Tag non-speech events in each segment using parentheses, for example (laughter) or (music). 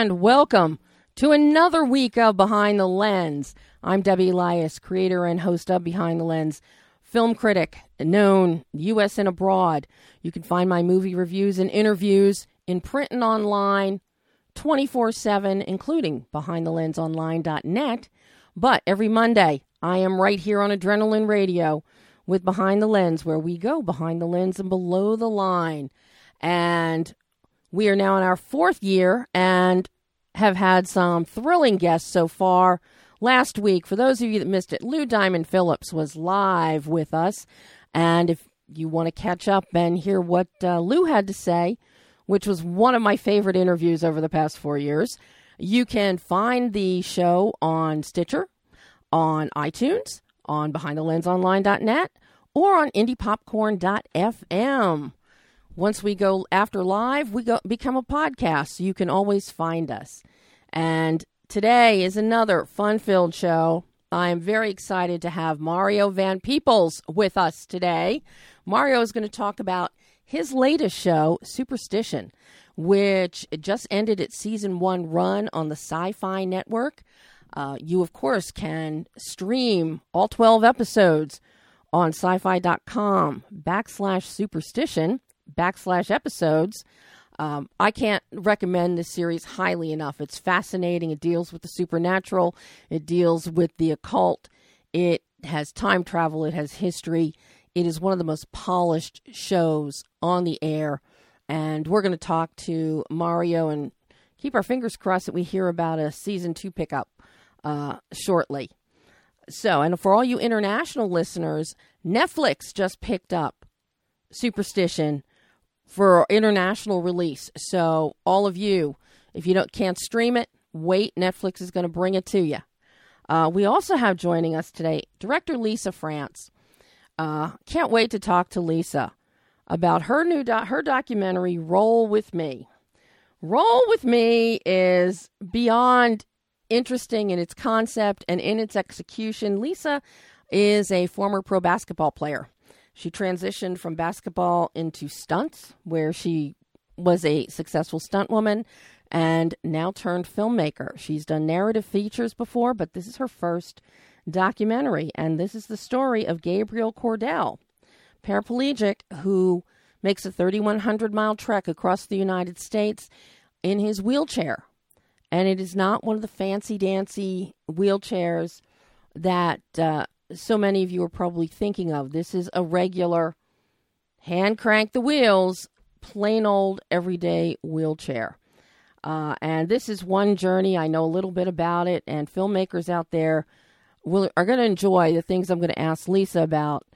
and welcome to another week of Behind the Lens. I'm Debbie Elias, creator and host of Behind the Lens, film critic, known U.S. and abroad. You can find my movie reviews and interviews in print and online 24 7, including BehindTheLensOnline.net. But every Monday, I am right here on Adrenaline Radio with Behind the Lens, where we go behind the lens and below the line. And we are now in our fourth year and have had some thrilling guests so far. Last week, for those of you that missed it, Lou Diamond Phillips was live with us. And if you want to catch up and hear what uh, Lou had to say, which was one of my favorite interviews over the past four years, you can find the show on Stitcher, on iTunes, on BehindTheLensOnline.net, or on IndiePopcorn.fm. Once we go after live, we go become a podcast. So you can always find us. And today is another fun-filled show. I am very excited to have Mario Van Peebles with us today. Mario is going to talk about his latest show, Superstition, which just ended its season one run on the Syfy Network. Uh, you, of course, can stream all 12 episodes on syfy.com backslash superstition backslash episodes. Um, I can't recommend this series highly enough. It's fascinating. It deals with the supernatural, it deals with the occult, it has time travel, it has history. It is one of the most polished shows on the air. And we're going to talk to Mario and keep our fingers crossed that we hear about a season two pickup uh, shortly. So, and for all you international listeners, Netflix just picked up Superstition for international release. So all of you, if you don't can't stream it, wait. Netflix is going to bring it to you. Uh, we also have joining us today director Lisa France. Uh, can't wait to talk to Lisa about her new do- her documentary Roll with Me. Roll with Me is beyond interesting in its concept and in its execution. Lisa is a former pro basketball player. She transitioned from basketball into stunts, where she was a successful stunt woman and now turned filmmaker. She's done narrative features before, but this is her first documentary. And this is the story of Gabriel Cordell, paraplegic who makes a 3,100 mile trek across the United States in his wheelchair. And it is not one of the fancy dancy wheelchairs that uh, so many of you are probably thinking of. This is a regular hand crank the wheels, plain old everyday wheelchair. Uh, and this is one journey. I know a little bit about it, and filmmakers out there will, are going to enjoy the things I'm going to ask Lisa about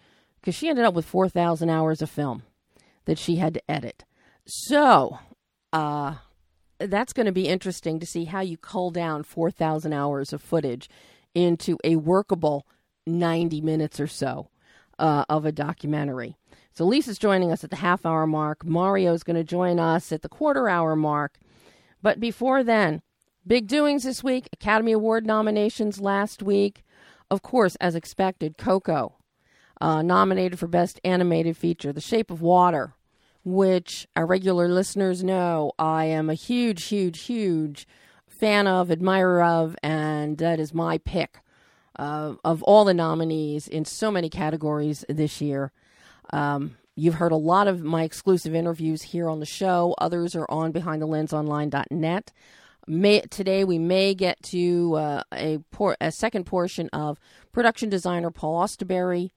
because she ended up with 4,000 hours of film that she had to edit. So, uh, that's going to be interesting to see how you cull down 4,000 hours of footage into a workable 90 minutes or so uh, of a documentary. So Lisa's joining us at the half hour mark. Mario's going to join us at the quarter hour mark. But before then, big doings this week Academy Award nominations last week. Of course, as expected, Coco, uh, nominated for Best Animated Feature, The Shape of Water, which our regular listeners know I am a huge, huge, huge fan of, admirer of, and that is my pick uh, of all the nominees in so many categories this year. Um, you've heard a lot of my exclusive interviews here on the show. Others are on BehindTheLensOnline.net. May, today we may get to uh, a, por- a second portion of production designer Paul Austerberry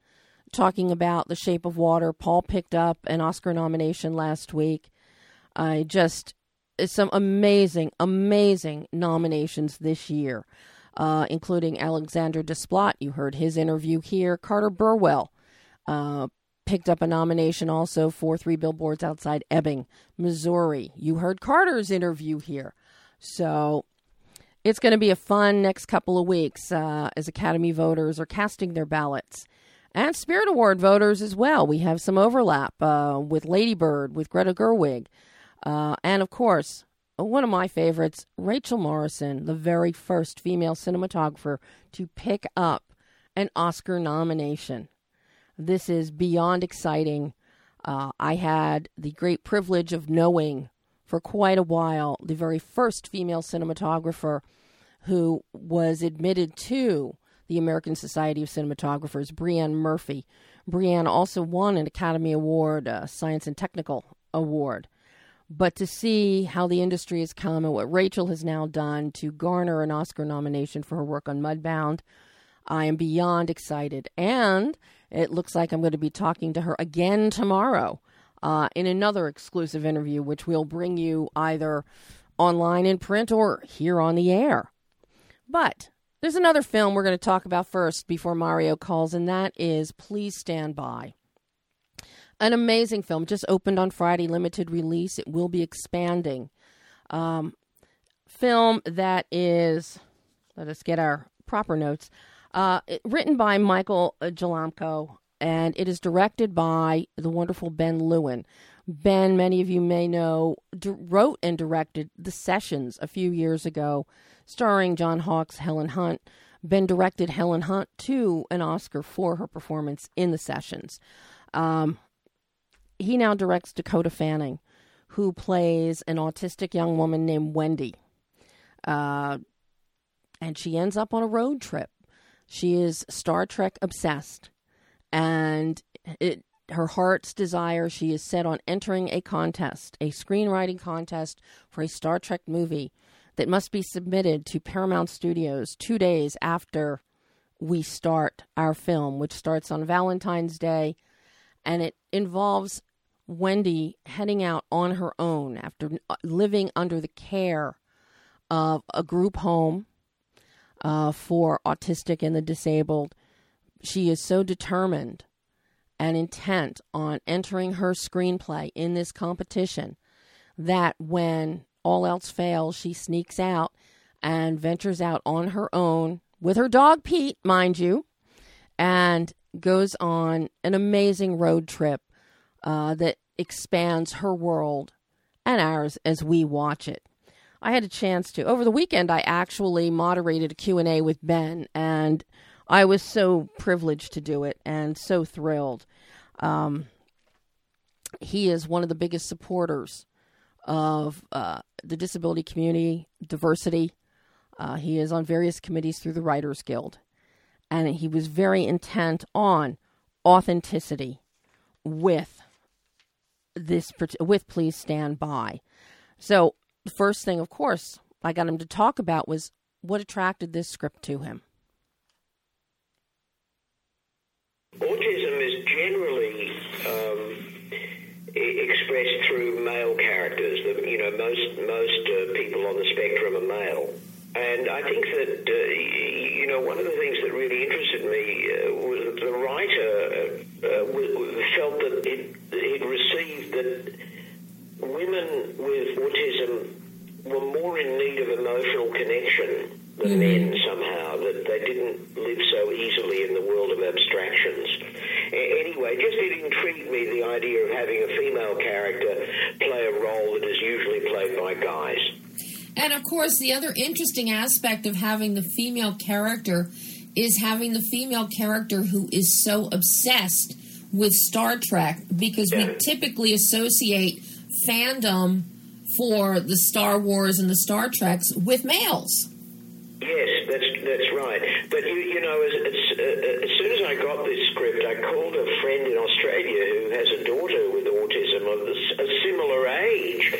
talking about The Shape of Water. Paul picked up an Oscar nomination last week. I just some amazing, amazing nominations this year uh, including Alexander Desplat. You heard his interview here. Carter Burwell uh, picked up a nomination also for Three Billboards Outside Ebbing, Missouri. You heard Carter's interview here. So It's going to be a fun next couple of weeks uh, as Academy voters are casting their ballots. And Spirit Award voters as well. We have some overlap uh, with Ladybird, with Greta Gerwig, uh, and of course, one of my favorites, Rachel Morrison, the very first female cinematographer to pick up an Oscar nomination. This is beyond exciting. Uh, I had the great privilege of knowing for quite a while the very first female cinematographer who was admitted to the American Society of Cinematographers, Brianne Murphy. Brianne also won an Academy Award, a Science and Technical Award. But to see how the industry has come and what Rachel has now done to garner an Oscar nomination for her work on Mudbound, I am beyond excited. And it looks like I'm going to be talking to her again tomorrow uh, in another exclusive interview, which we'll bring you either online in print or here on the air. But there's another film we're going to talk about first before Mario calls, and that is Please Stand By. An amazing film, just opened on Friday, limited release. It will be expanding. Um, film that is, let us get our proper notes, uh, written by Michael Golamco, and it is directed by the wonderful Ben Lewin. Ben, many of you may know, wrote and directed The Sessions a few years ago, starring John Hawkes, Helen Hunt. Ben directed Helen Hunt to an Oscar for her performance in The Sessions. Um, he now directs Dakota Fanning, who plays an autistic young woman named Wendy. Uh, and she ends up on a road trip. She is Star Trek obsessed, and it her heart's desire. She is set on entering a contest, a screenwriting contest for a Star Trek movie that must be submitted to Paramount Studios two days after we start our film, which starts on Valentine's Day. And it involves Wendy heading out on her own after living under the care of a group home uh, for autistic and the disabled. She is so determined and intent on entering her screenplay in this competition that when all else fails, she sneaks out and ventures out on her own with her dog Pete, mind you, and goes on an amazing road trip uh, that expands her world and ours as we watch it. I had a chance to over the weekend. I actually moderated a Q and A with Ben, and I was so privileged to do it and so thrilled. Um, he is one of the biggest supporters of uh, the disability community, diversity. Uh, he is on various committees through the Writers Guild, and he was very intent on authenticity with this with Please Stand By. So the first thing, of course, I got him to talk about was what attracted this script to him. Autism is generally um, expressed through male characters. You know, most most uh, people on the spectrum are male. And I think that, uh, you know, one of the things that really interested me uh, was the writer uh, felt that it, he'd received that women with autism were more in need of emotional connection than mm-hmm. men somehow, that they didn't live so easily in the world of abstractions. A- anyway, just it intrigued me the idea of having a female character play a role that is usually played by guys. And of course, the other interesting aspect of having the female character is having the female character who is so obsessed with Star Trek because we typically associate fandom for the Star Wars and the Star Treks with males. Yes, that's that's right. But you you know, as, as, uh, as soon as I got this script, I called a friend in Australia who has a daughter with autism of a similar age,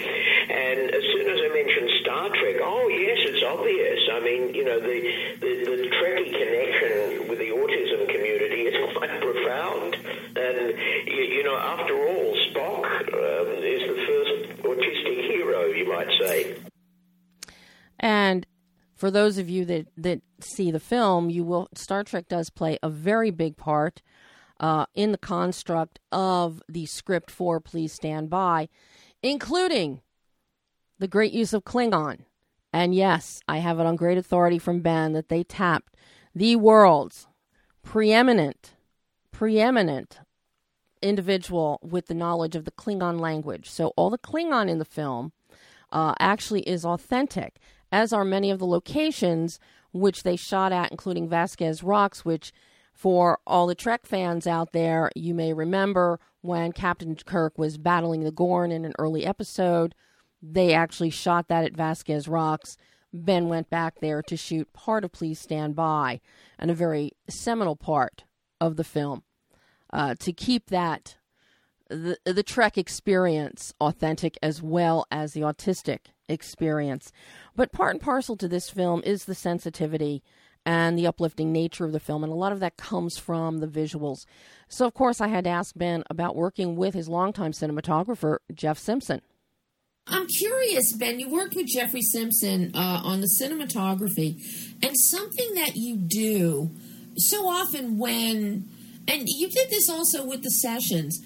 and as soon as I mentioned Star Trek, oh yes, it's obvious. I mean, you know, the the, the Trekkie connection with the autism community is (laughs) quite profound, and you, you know, after all, Spock um, is the first autistic hero, you might say. And for those of you that, that see the film, you will Star Trek does play a very big part uh, in the construct of the script for Please Stand By, including the great use of Klingon And yes, I have it on great authority from Ben that they tapped the world's preeminent, preeminent individual with the knowledge of the Klingon language. So all the Klingon in the film uh, actually is authentic, as are many of the locations which they shot at, including Vasquez Rocks, which for all the Trek fans out there, you may remember when Captain Kirk was battling the Gorn in an early episode. They actually shot that at Vasquez Rocks. Ben went back there to shoot part of Please Stand By and a very seminal part of the film uh, to keep that the, the Trek experience authentic as well as the autistic experience. But part and parcel to this film is the sensitivity and the uplifting nature of the film, and a lot of that comes from the visuals. So, of course, I had to ask Ben about working with his longtime cinematographer, Geoff Simpson. I'm curious, Ben. You worked with Geoffrey Simpson uh, on the cinematography, and something that you do so often when, and you did this also with the sessions.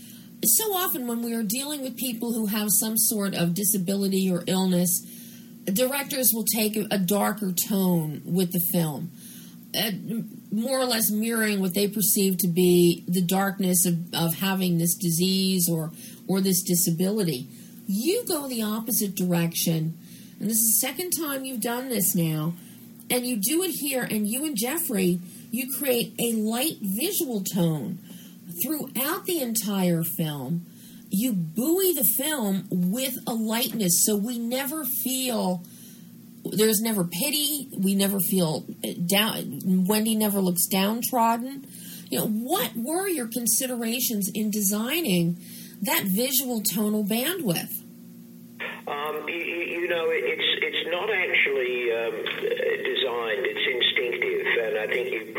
So often when we are dealing with people who have some sort of disability or illness, directors will take a, darker tone with the film. Uh, more or less mirroring what they perceive to be the darkness of, of having this disease or or this disability you go the opposite direction. And this is the second time you've done this now. And you do it here, and you and Geoffrey, you create a light visual tone throughout the entire film. You buoy the film with a lightness, so we never feel there's never pity. We never feel down. Wendy never looks downtrodden. You know, what were your considerations in designing that visual tonal bandwidth? Um, you, you, know, it's it's not actually um, designed; it's instinctive, and I think you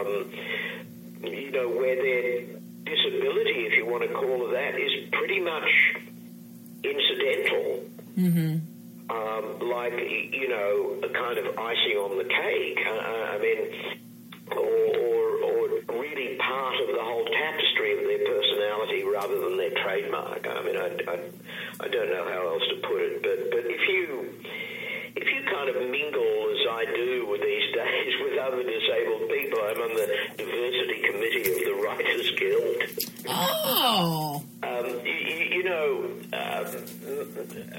um, you know, where their disability, if you want to call it that, is pretty much incidental. Mm-hmm. Um, like, you know, a kind of icing on the cake. Uh, I mean, or, or, or, really part of the whole tapestry of their personality rather than their trademark. I mean, I, I, I don't know how else to put it, but, but if you if you kind of mingle as I do these days with other disabled people, I'm on the diversity committee of the Writers Guild. Oh. Um, you, you, know, um,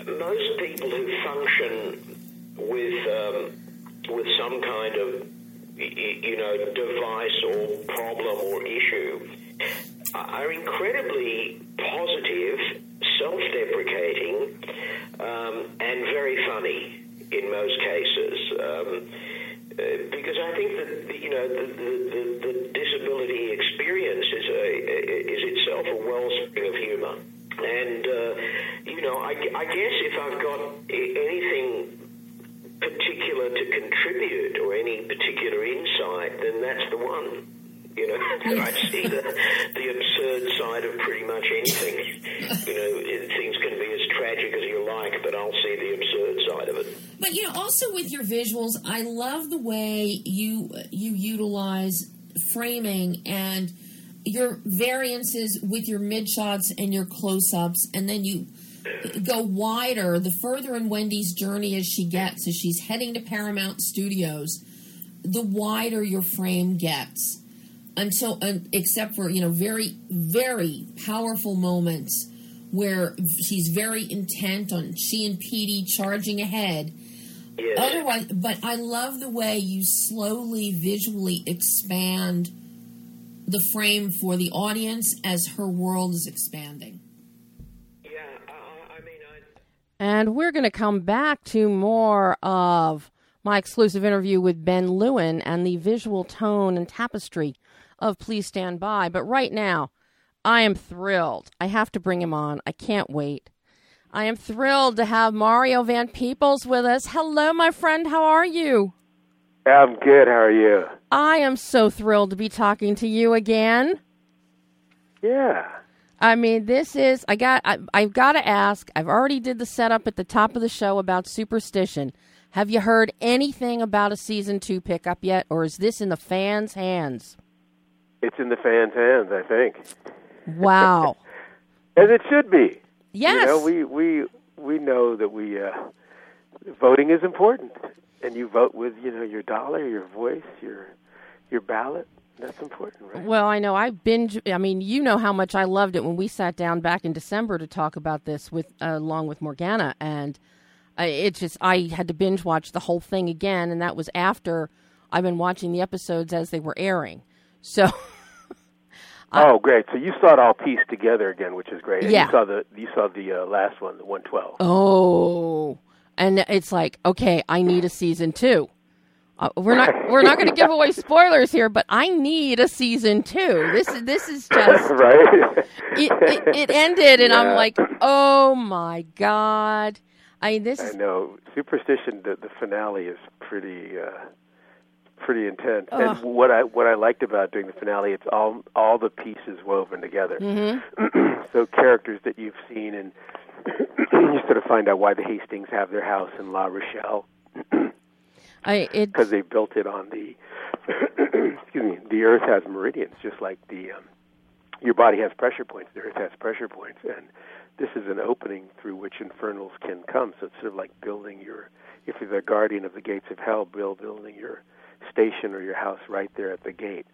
most people who function with um, with some kind of you know device or problem or issue are incredibly positive, self-deprecating, um, and very funny in most cases. Um, uh, because I think that you know the, the, the, the, disability experience is a I, I guess if I've got anything particular to contribute or any particular insight, then that's the one. You know, I see the, the absurd side of pretty much anything. You know, it, things can be as tragic as you like, but I'll see the absurd side of it. But you know, also with your visuals, I love the way you you utilize framing and your variances with your mid shots and your close ups, and then you go wider the further in Wendy's journey as she gets, as she's heading to Paramount Studios, the wider your frame gets. Until, uh, except for you know, very, very powerful moments where she's very intent on she and Petey charging ahead. Yes. Otherwise, but I love the way you slowly visually expand the frame for the audience as her world is expanding. Yeah, I, I mean, I. And we're going to come back to more of my exclusive interview with Ben Lewin and the visual tone and tapestry of Please Stand By. But right now, I am thrilled. I have to bring him on. I can't wait. I am thrilled to have Mario Van Peebles with us. Hello, my friend. How are you? I'm good. How are you? I am so thrilled to be talking to you again. Yeah. I mean, this is I got I, I've got to ask. I've already did the setup at the top of the show about superstition. Have you heard anything about a season two pickup yet, or is this in the fans' hands? It's in the fans' hands, I think, Wow. (laughs) as it should be. yes. You know, we we we know that we uh, voting is important, and you vote with you know your dollar, your voice, your your ballot. That's important, right? Well, I know I binge. I mean, you know how much I loved it when we sat down back in December to talk about this with uh, along with Morgana, and I, it just I had to binge watch the whole thing again, and that was after I've been watching the episodes as they were airing. So (laughs) oh, great! So you saw it all pieced together again, which is great. And Yeah. You saw the you saw the uh, last one, the 112. Oh, and it's like, okay, I need a season two. Uh, we're not we're not going to give away spoilers here, but I need a season two. This is this is just (laughs) right? it, it, it ended, and I'm like, oh my god. I this I know superstition. The, the finale is pretty uh, pretty intense. And what I what I liked about doing the finale, it's all all the pieces woven together. Mm-hmm. (clears throat) so characters that you've seen, and (clears throat) you sort of find out why the Hastings have their house in La Rochelle I because they built it on the (clears throat) excuse me. The Earth has meridians, just like the um, your body has pressure points. The Earth has pressure points, and this is an opening through which infernals can come. So it's sort of like building your, if you're the guardian of the gates of hell, build building your station or your house right there at the gate.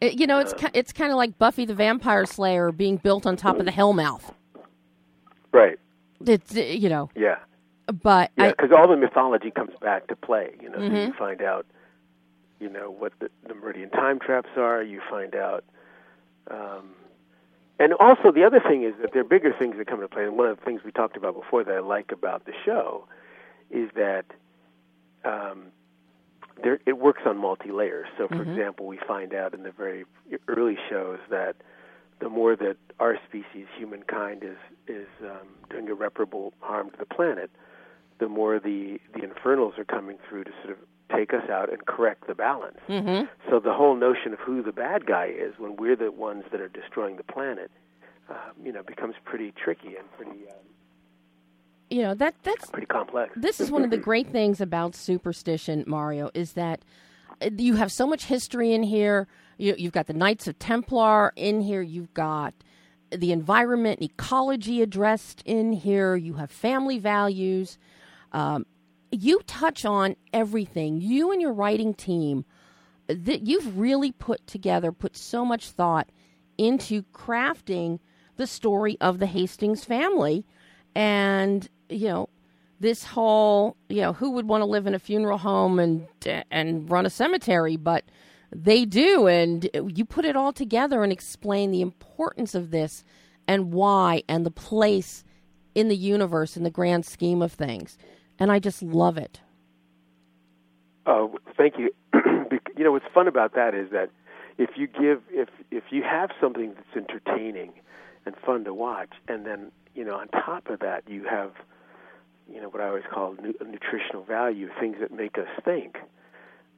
it- you know it's ki- it's kind of like Buffy the Vampire Slayer being built on top of the Hellmouth. Right. It's uh, you know, Yeah. but Yeah. Because all the mythology comes back to play. You know, so Mhm. you find out, you know, what the, the meridian time traps are. You find out. Um, and also, the other thing is that there are bigger things that come into play. And one of the things we talked about before that I like about the show is that um, there, it works on multi layers. So, for Mhm. example, we find out in the very early shows that the more that our species, humankind, is is um, doing irreparable harm to the planet, the more the the infernals are coming through to sort of take us out and correct the balance. mhm. So the whole notion of who the bad guy is when we're the ones that are destroying the planet, um, you know, becomes pretty tricky and pretty um, you know that that's pretty complex. this is one of the (laughs) great things about superstition, Mario, is that uh, you have so much history in here. You, you've got the Knights of Templar in here. You've got the environment, and ecology addressed in here. You have family values. Um, you touch on everything. You and your writing team that you've really put together, put so much thought into crafting the story of the Hastings family, and you know this whole you know who would want to live in a funeral home and and run a cemetery, but they do, and you put it all together and explain the importance of this and why and the place in the universe in the grand scheme of things, and I just love it. Oh, thank you. (clears throat) You know what's fun about that is that if you give if if you have something that's entertaining and fun to watch. And then you know on top of that you have you know what I always call nu- nutritional value, things that make us think.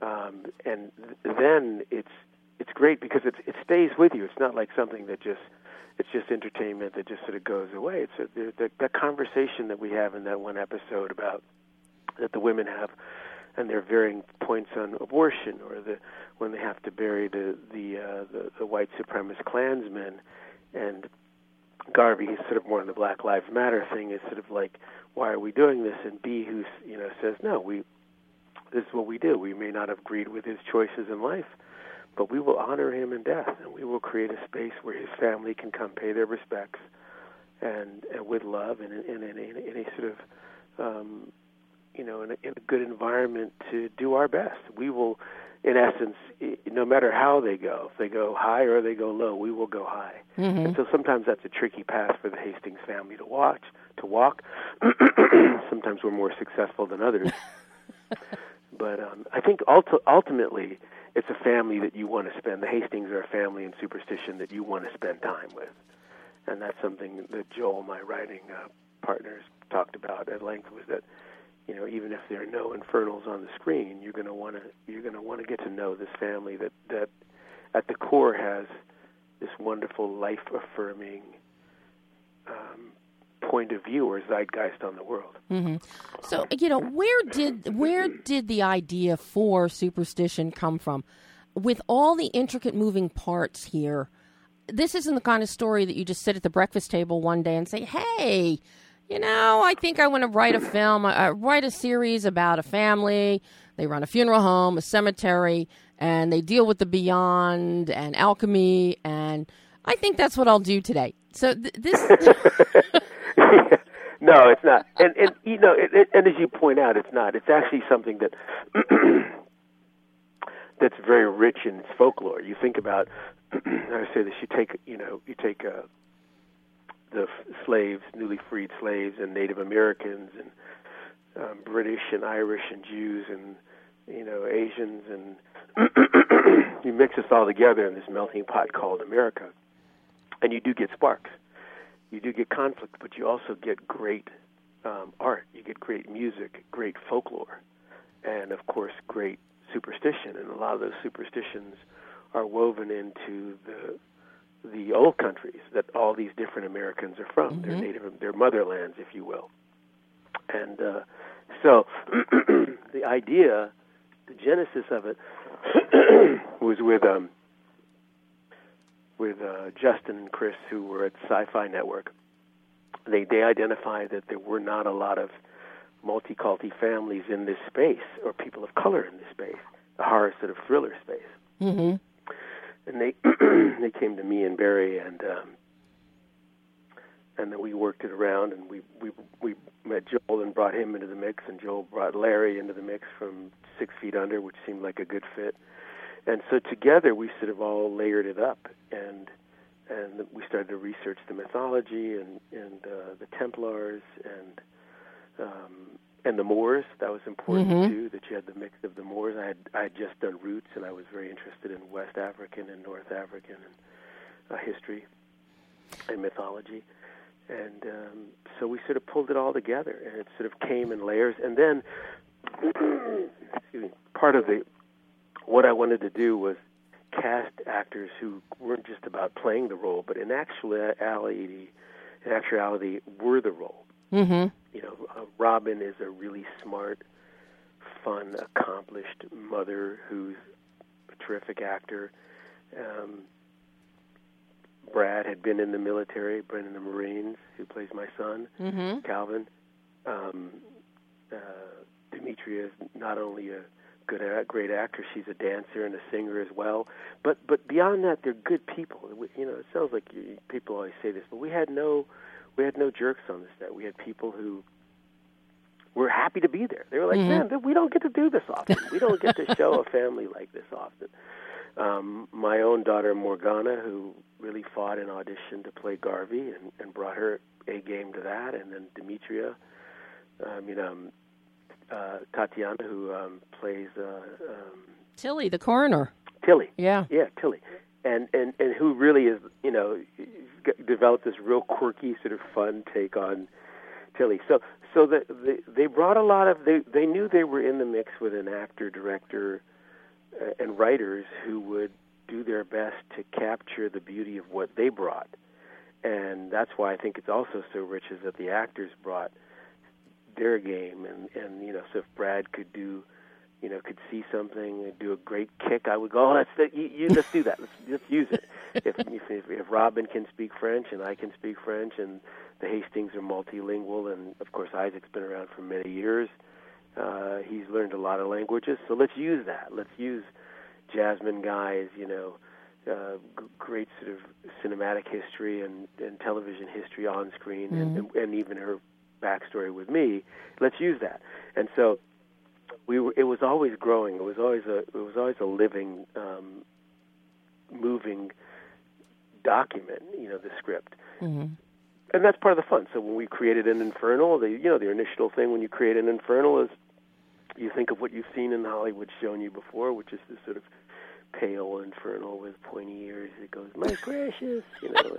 Um, and th- then it's it's great because it it stays with you. It's not like something that just it's just entertainment that just sort of goes away. It's a, the, the, that conversation that we have in that one episode about that the women have, and their varying points on abortion, or the when they have to bury the the uh, the, the white supremacist Klansmen, and Garvey, he's sort of more on the Black Lives Matter thing, is sort of like, why are we doing this? And B, who you know says, no, we this is what we do. We may not have agreed with his choices in life, but we will honor him in death, and we will create a space where his family can come pay their respects, and, and with love and in, in, in, in a sort of um, you know in a, in a good environment to do our best. We will, in essence, no matter how they go, if they go high or they go low, we will go high. Mm-hmm. And so sometimes that's a tricky path for the Hastings family to watch to walk. (clears throat) sometimes we're more successful than others. (laughs) but um, I think ulti- ultimately it's a family that you want to spend. The Hastings are a family in superstition that you want to spend time with, and that's something that Joel, my writing uh, partners, talked about at length. Was that you know even if there are no infernals on the screen, you're going to want to you're going to want to get to know this family that that at the core has this wonderful life affirming um, point of view or zeitgeist on the world. Mm-hmm. So you know where did where did the idea for superstition come from? With all the intricate moving parts here, this isn't the kind of story that you just sit at the breakfast table one day and say, "Hey, you know, I think I want to write a film, uh, write a series about a family. They run a funeral home, a cemetery, and they deal with the beyond and alchemy. And I think that's what I'll do today. So th- this." (laughs) (laughs) no, it's not. And and you know, it, it, and as you point out, it's not. It's actually something that (clears throat) that's very rich in its folklore. You think about, (clears throat) I say this: you take, you know, you take uh, the slaves, newly freed slaves, and Native Americans, and um, British and Irish and Jews, and you know, Asians, and (clears throat) you mix this all together in this melting pot called America, and you do get sparks you do get conflict, but you also get great um, art. You get great music, great folklore, and of course, great superstition. And a lot of those superstitions are woven into the the old countries that all these different Americans are from. Mm-hmm. Their native, their motherlands, if you will. And uh, so, (clears throat) the idea, the genesis of it, (clears throat) was with um, with uh, Justin and Chris, who were at Syfy Network. They they identified that there were not a lot of multiculti families in this space, or people of color in this space, the horror sort of thriller space. Mm-hmm. And they (clears throat) they came to me and Barry, and um, and then we worked it around, and we we we met Joel and brought him into the mix, and Joel brought Larry into the mix from Six Feet Under, which seemed like a good fit. And so together we sort of all layered it up and and we started to research the mythology and and uh, the Templars and um, and the Moors. That was important Mhm. too. That you had the mix of the Moors. I had I had just done roots, and I was very interested in West African and North African and uh, history and mythology. And um, so we sort of pulled it all together, and it sort of came in layers. And then, (clears throat) excuse me, part of the what I wanted to do was cast actors who weren't just about playing the role, but in actuality, in actuality, were the role. Mm-hmm. You know, uh, Robin is a really smart, fun, accomplished mother who's a terrific actor. Um, Brad had been in the military, been in the Marines, who plays my son, Mm-hmm. Calvin. Um, uh, Demetria is not only a good, a great actor, she's a dancer and a singer as well. But but beyond that, they're good people. You know, it sounds like you, people always say this, but we had no we had no jerks on the set. We had people who were happy to be there. They were like, Mhm. man, we don't get to do this often. We don't get to show a family like this often. Um, my own daughter Morgana, who really fought in audition to play Garvey and, and brought her a game to that, and then Demetria, I mean, um, uh, Tatiana, who um, plays uh, um, Tilly, the coroner. Tilly. Yeah. Yeah, Tilly, and and and who really is, you know, developed this real quirky, sort of fun take on Tilly. So, so the, the, they brought a lot of they they knew they were in the mix with an actor, director, uh, and writers who would do their best to capture the beauty of what they brought, and that's why I think it's also so rich is that the actors brought their game, and and you know, so if Brad could do you know, could see something and do a great kick, I would go, oh, that's the, you, you let's do that. Let's just use it. (laughs) if, if if Robin can speak French and I can speak French and the Hastings are multilingual and of course Isaac's been around for many years. Uh, he's learned a lot of languages, so let's use that. Let's use Jasmine Guy's, you know, uh, g- great sort of cinematic history and, and television history on screen, mm-hmm. and, and even her backstory with me. Let's use that. And so we were, it was always growing. It was always a it was always a living, um, moving document. You know, the script. Mm-hmm. And that's part of the fun. So when we created an infernal, the you know the initial thing when you create an infernal is you think of what you've seen in Hollywood shown you before, which is this sort of pale infernal with pointy ears that goes, "My gracious," you know.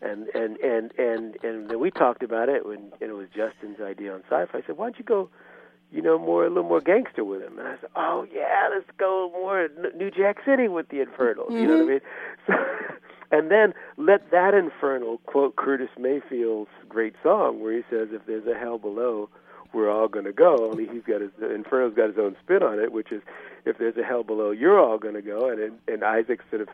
And and and and and then we talked about it when and it was Justin's idea on Syfy. I said, "Why don't you go you know, more a little more gangster with him. And I said, oh yeah, let's go more New Jack City with the Infernals. Mm-hmm. You know what I mean? (laughs) So, and then let that Infernal quote Curtis Mayfield's great song where he says, "If there's a hell below, we're all going to go." Only he's got his the Inferno's got his own spin on it, which is, "If there's a hell below, you're all going to go." And and Isaac sort of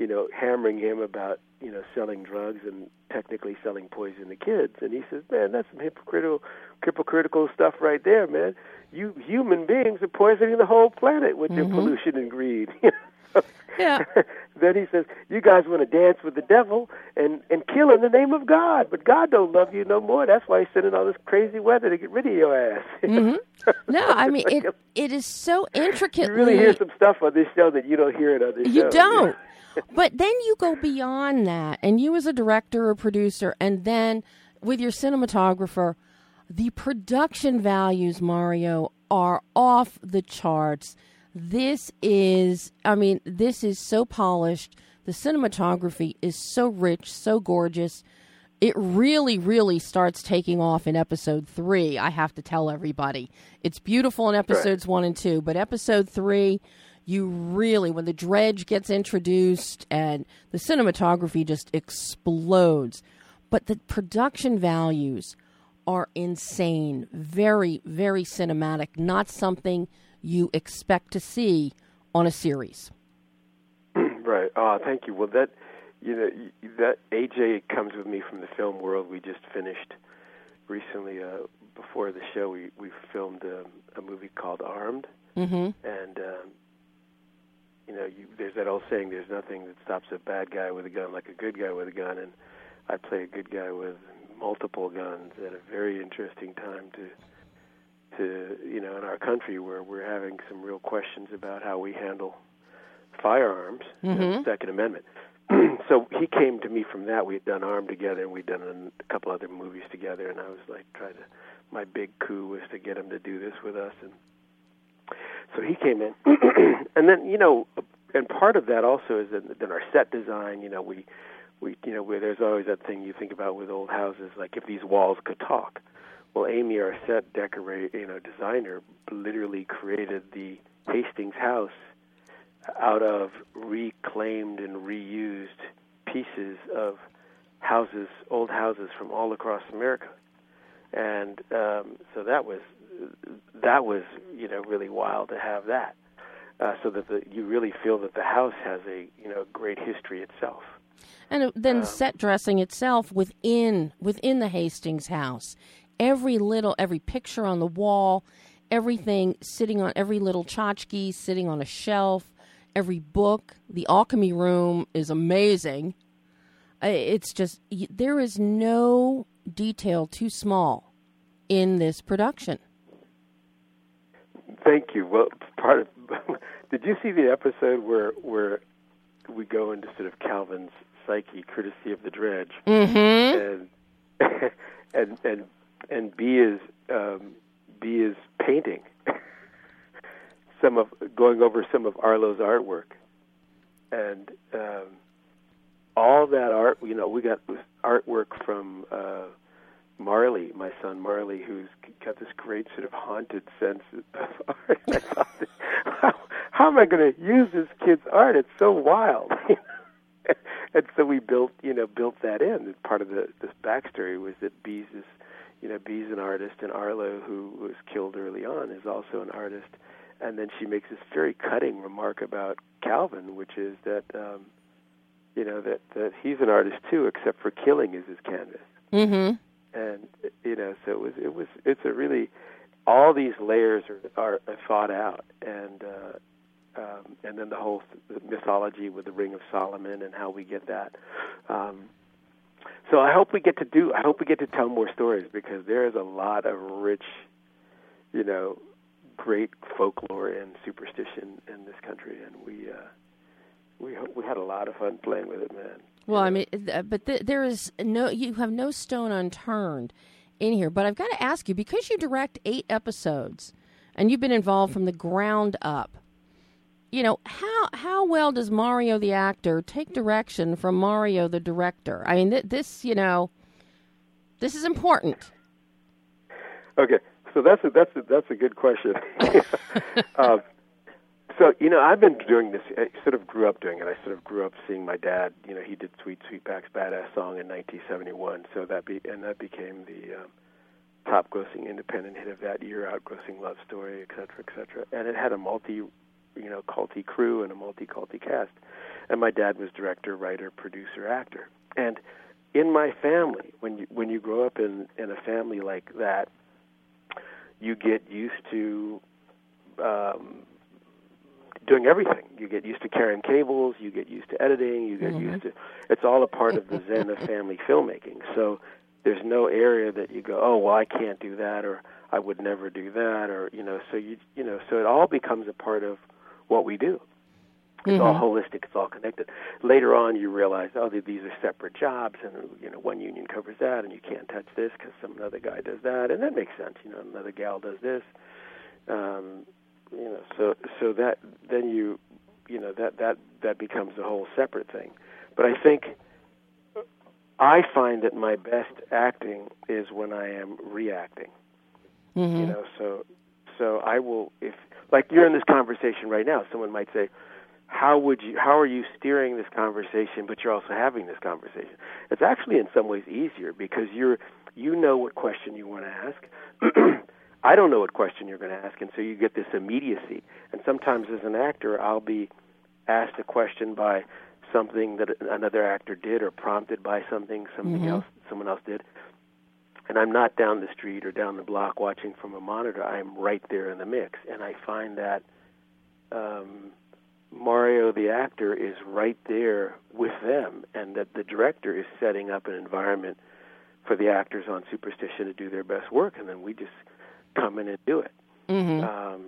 you know, hammering him about, you know, selling drugs and technically selling poison to kids. And he says, man, that's some hypocritical, hypocritical stuff right there, man. You human beings are poisoning the whole planet with mm-hmm. your pollution and greed. (laughs) yeah. (laughs) then he says, you guys want to dance with the devil and and kill in the name of God, but God don't love you no more. That's why he's sending all this crazy weather to get rid of your ass. (laughs) mm-hmm. No, I mean it. It is so intricate. You really hear some stuff on this show that you don't hear it on this you show. You don't but then you go beyond that, and you as a director or producer, and then with your cinematographer, the production values, Mario, are off the charts. This is, I mean, this is so polished. The cinematography is so rich, so gorgeous. It really, really starts taking off in episode three. I have to tell everybody. It's beautiful in episodes right. one and two, but episode three, you really when the dredge gets introduced and the cinematography just explodes. But the production values are insane. Very very cinematic. Not something you expect to see on a series. (clears throat) Right. Oh thank you. Well that you know that aj comes with me from the film world. We just finished recently uh, before the show we we filmed a, a movie called armed. Mm-hmm. and um, you know, you, there's that old saying, there's nothing that stops a bad guy with a gun like a good guy with a gun, and I play a good guy with multiple guns at a very interesting time to to you know in our country where we're having some real questions about how we handle firearms, mm-hmm. know, Second Amendment. (clears throat) so he came to me from that. We had done Armed together, and we'd done a couple other movies together, and I was like trying to. My big coup was to get him to do this with us, and so he came in, (clears throat) and then you know, and part of that also is that then our set design. You know, we we you know where there's always that thing you think about with old houses, like if these walls could talk. Well, Amy, our set decorator, you know, designer, literally created the Hastings house out of reclaimed and reused pieces of houses, old houses from all across America, and um, so that was that was you know really wild to have that, uh, so that the, you really feel that the house has a you know great history itself. And then um, set dressing itself within within the Hastings house, every little every picture on the wall, everything sitting on every little tchotchke sitting on a shelf, every book. The alchemy room is amazing. It's just there is no detail too small in this production. Thank you. Well, part of (laughs) did you see the episode where where we go into sort of Calvin's psyche, courtesy of the dredge, mm-hmm. and (laughs) and and and B is um, B is painting (laughs) some of going over some of Arlo's artwork, and um, all that art, you know, we got artwork from uh, Marley, my son Marley, who's got this great sort of haunted sense of (laughs) art. and i how, how am I going to use this kid's art? It's so wild. (laughs) and so we built, you know, built that in. Part of the this backstory was that Bees is, you know, Bees an artist, and Arlo, who was killed early on, is also an artist. And then she makes this very cutting remark about Calvin, which is that, um, you know, that that he's an artist too, except for killing is his canvas. Mm-hmm. And you know, so it was it was it's a really all these layers are, are, thought out, and uh, um, and then the whole mythology with the Ring of Solomon and how we get that. Um, so I hope we get to do. I hope we get to tell more stories because there is a lot of rich, you know, great folklore and superstition in this country, and we uh, we we had a lot of fun playing with it, man. Well, I mean, but th- there is no. You have no stone unturned in here. But I've got to ask you because you direct eight episodes, and you've been involved from the ground up you know how how well does Mario the actor take direction from Mario the director? I mean, th- this you know, this is important. Okay, so that's a that's a, that's a good question. (laughs) uh, so you know, I've been doing this. I sort of grew up doing it. I sort of grew up seeing my dad. You know, he did Sweet Sweetback's "Badass" song in 1971. So that be and that became the um, top grossing independent hit of that year, outgrossing Love Story, et cetera, et cetera. And it had a multi you know culty crew and a multi culty cast. And my dad was director, writer, producer, actor. And in my family, when you when you grow up in in a family like that, you get used to um, doing everything. You get used to carrying cables. You get used to editing. You get mm-hmm. used to. It's all a part of the zen of family filmmaking. So there's no area that you go, oh well, I can't do that, or I would never do that, or you know. So you you know. So it all becomes a part of what we do. It's mm-hmm. all holistic. It's all connected. Later on, you realize, oh, these are separate jobs, and you know, one union covers that, and you can't touch this because some other guy does that, and that makes sense. You know, another gal does this. Um, you know, so so that then you, you know, that that that becomes a whole separate thing. But I think I find that my best acting is when I am reacting. Mm-hmm. You know, so so I will if like you're in this conversation right now, someone might say, "How would you? How are you steering this conversation? But you're also having this conversation." It's actually in some ways easier because you're you know what question you want to ask. (clears throat) I don't know what question you're going to ask, and so you get this immediacy. And sometimes, as an actor, I'll be asked a question by something that another actor did, or prompted by something something mm-hmm. else someone else did, and I'm not down the street or down the block watching from a monitor. I'm right there in the mix, and I find that um, Mario, the actor, is right there with them, and that the director is setting up an environment for the actors on Superstition to do their best work, and then we just come in and do it. Mm-hmm. Um,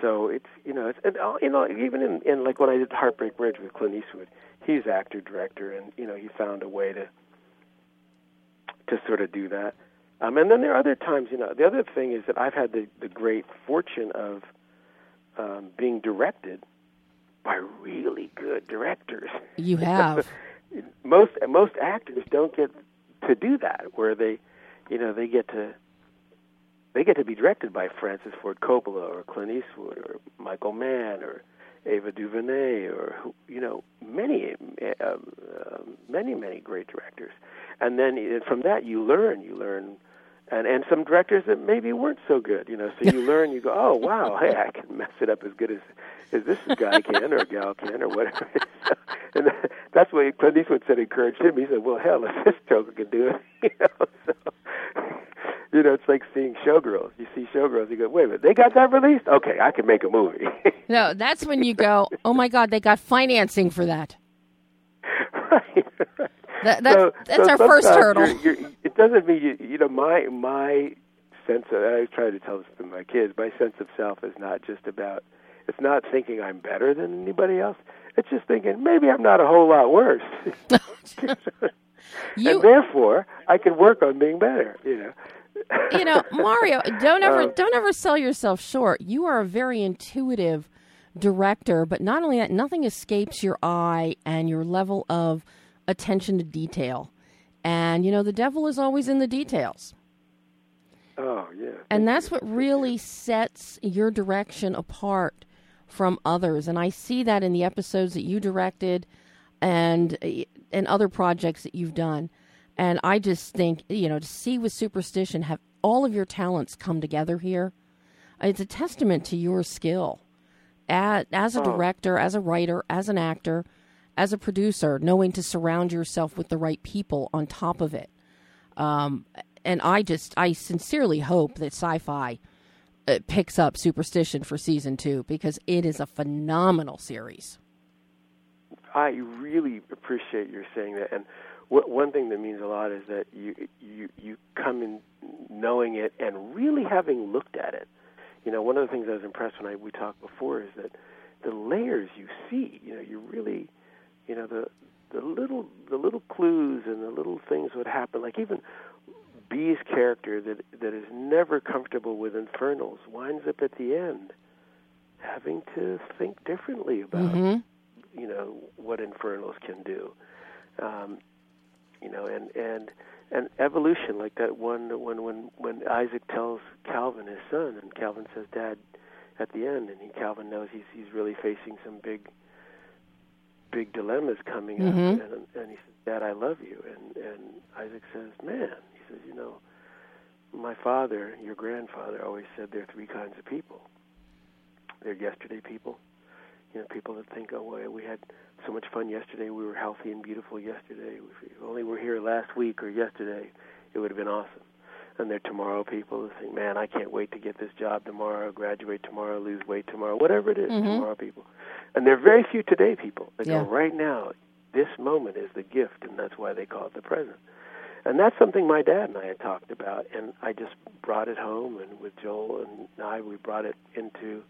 so it's you know it's and, uh, you know even in, in like when I did Heartbreak Ridge with Clint Eastwood, he's actor director, and you know he found a way to to sort of do that. Um, and then there are other times, you know, the other thing is that I've had the, the great fortune of um, being directed by really good directors. You (laughs) have. most most actors don't get to do that, where they, you know, they get to they get to be directed by Francis Ford Coppola or Clint Eastwood or Michael Mann or Ava DuVernay or you know many uh, uh, many many great directors. And then from that you learn you learn and and some directors that maybe weren't so good you know. So you (laughs) learn you go oh wow hey i can mess it up as good as as this guy can or gal can or whatever. (laughs) And that's what clint eastwood said encouraged him. He said well hell if this joker can do it (laughs) you know so you know, it's like seeing showgirls. You see showgirls, you go, wait a minute, they got that released? Okay, I can make a movie. (laughs) no, that's when you go, oh my God, they got financing for that. (laughs) right. That, that's so, that's so our first hurdle. You're, you're, it doesn't mean you. You know, my my sense of. I try to tell this to my kids. My sense of self is not just about. It's not thinking I'm better than anybody else. It's just thinking maybe I'm not a whole lot worse. (laughs) you, and therefore, I can work on being better. You know. You know, Mario, don't ever uh, don't ever sell yourself short. You are a very intuitive director, but not only that, nothing escapes your eye and your level of attention to detail. And, you know, the devil is always in the details. Oh, yeah. And that's what really sets your direction apart from others. And I see that in the episodes that you directed and and other projects that you've done. And I just think, you know, to see with Superstition have all of your talents come together here, it's a testament to your skill as, as a Oh. director, as a writer, as an actor, as a producer, knowing to surround yourself with the right people on top of it. Um, and I just, I sincerely hope that Syfy uh, picks up Superstition for season two because it is a phenomenal series. I really appreciate your saying that. And one thing that means a lot is that you you you come in knowing it and really having looked at it. You know, one of the things I was impressed when I we talked before is that the layers you see. You know, you really, you know, the the little the little clues and the little things would happen. Like even B's character that that is never comfortable with infernals winds up at the end having to think differently about hmm you know what infernals can do um you know and and and evolution like that one when when when Isaac tells Calvin his son and Calvin says dad at the end and he, Calvin knows he's he's really facing some big big dilemmas coming up Mhm. and and he says dad I love you and and Isaac says man he says you know my father your grandfather always said there are three kinds of people they're yesterday people you know, people that think, oh, well, we had so much fun yesterday, we were healthy and beautiful yesterday. If only we only were here last week or yesterday, it would have been awesome. And they're tomorrow people who think, man, I can't wait to get this job tomorrow, graduate tomorrow, lose weight tomorrow, whatever it is, Mhm. tomorrow people. And there are very few today people that Yeah. go, right now, this moment is the gift, and that's why they call it the present. And that's something my dad and I had talked about, and I just brought it home, and with Joel and I, we brought it into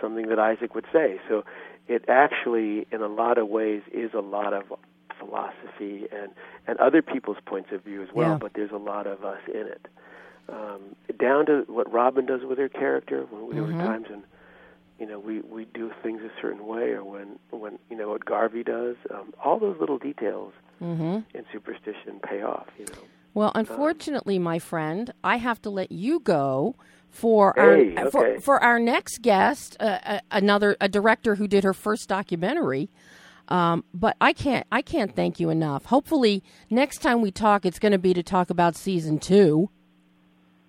something that Isaac would say. So it actually, in a lot of ways, is a lot of philosophy and, and other people's points of view as well, Yeah. but there's a lot of us in it. Um, down to what Robin does with her character. When there Mhm. were times when, you know, we, we do things a certain way, or when, when you know, what Garvey does. Um, all those little details hmm in superstition pay off, you know. Well, unfortunately, my friend, I have to let you go for Hey, our for, okay. for our next guest, uh, uh, another a director who did her first documentary. Um, but I can't I can't thank you enough. Hopefully, next time we talk, it's going to be to talk about season two.